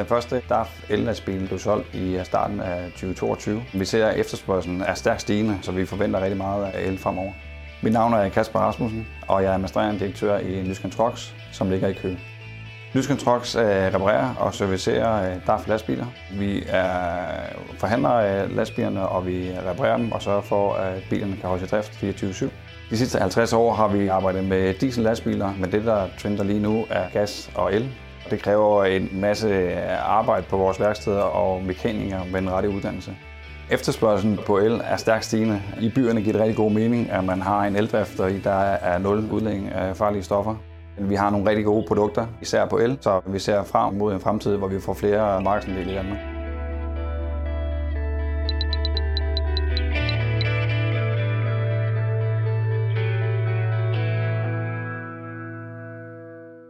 Den første DAF ellastbil blev solgt i starten af 2022. Vi ser, at efterspørgselen er stærkt stigende, så vi forventer rigtig meget af el fremover. Mit navn er Kasper Rasmussen, og jeg er administrerende direktør i Nyskan Trucks, som ligger i Køge. Nyskan Trucks øh, reparerer og servicerer øh, DAF lastbiler. Vi er forhandlere af øh, lastbilerne, og vi reparerer dem og sørger for, at bilerne kan holde i drift 24-7. De sidste 50 år har vi arbejdet med diesel lastbiler, men det, der trender lige nu, er gas og el. Det kræver en masse arbejde på vores værksteder og mekanikere med en rette uddannelse. Efterspørgselen på el er stærkt stigende. I byerne giver det rigtig god mening, at man har en eldrift, der er nul udlænding af farlige stoffer. Vi har nogle rigtig gode produkter, især på el, så vi ser frem mod en fremtid, hvor vi får flere markedsandele i Danmark.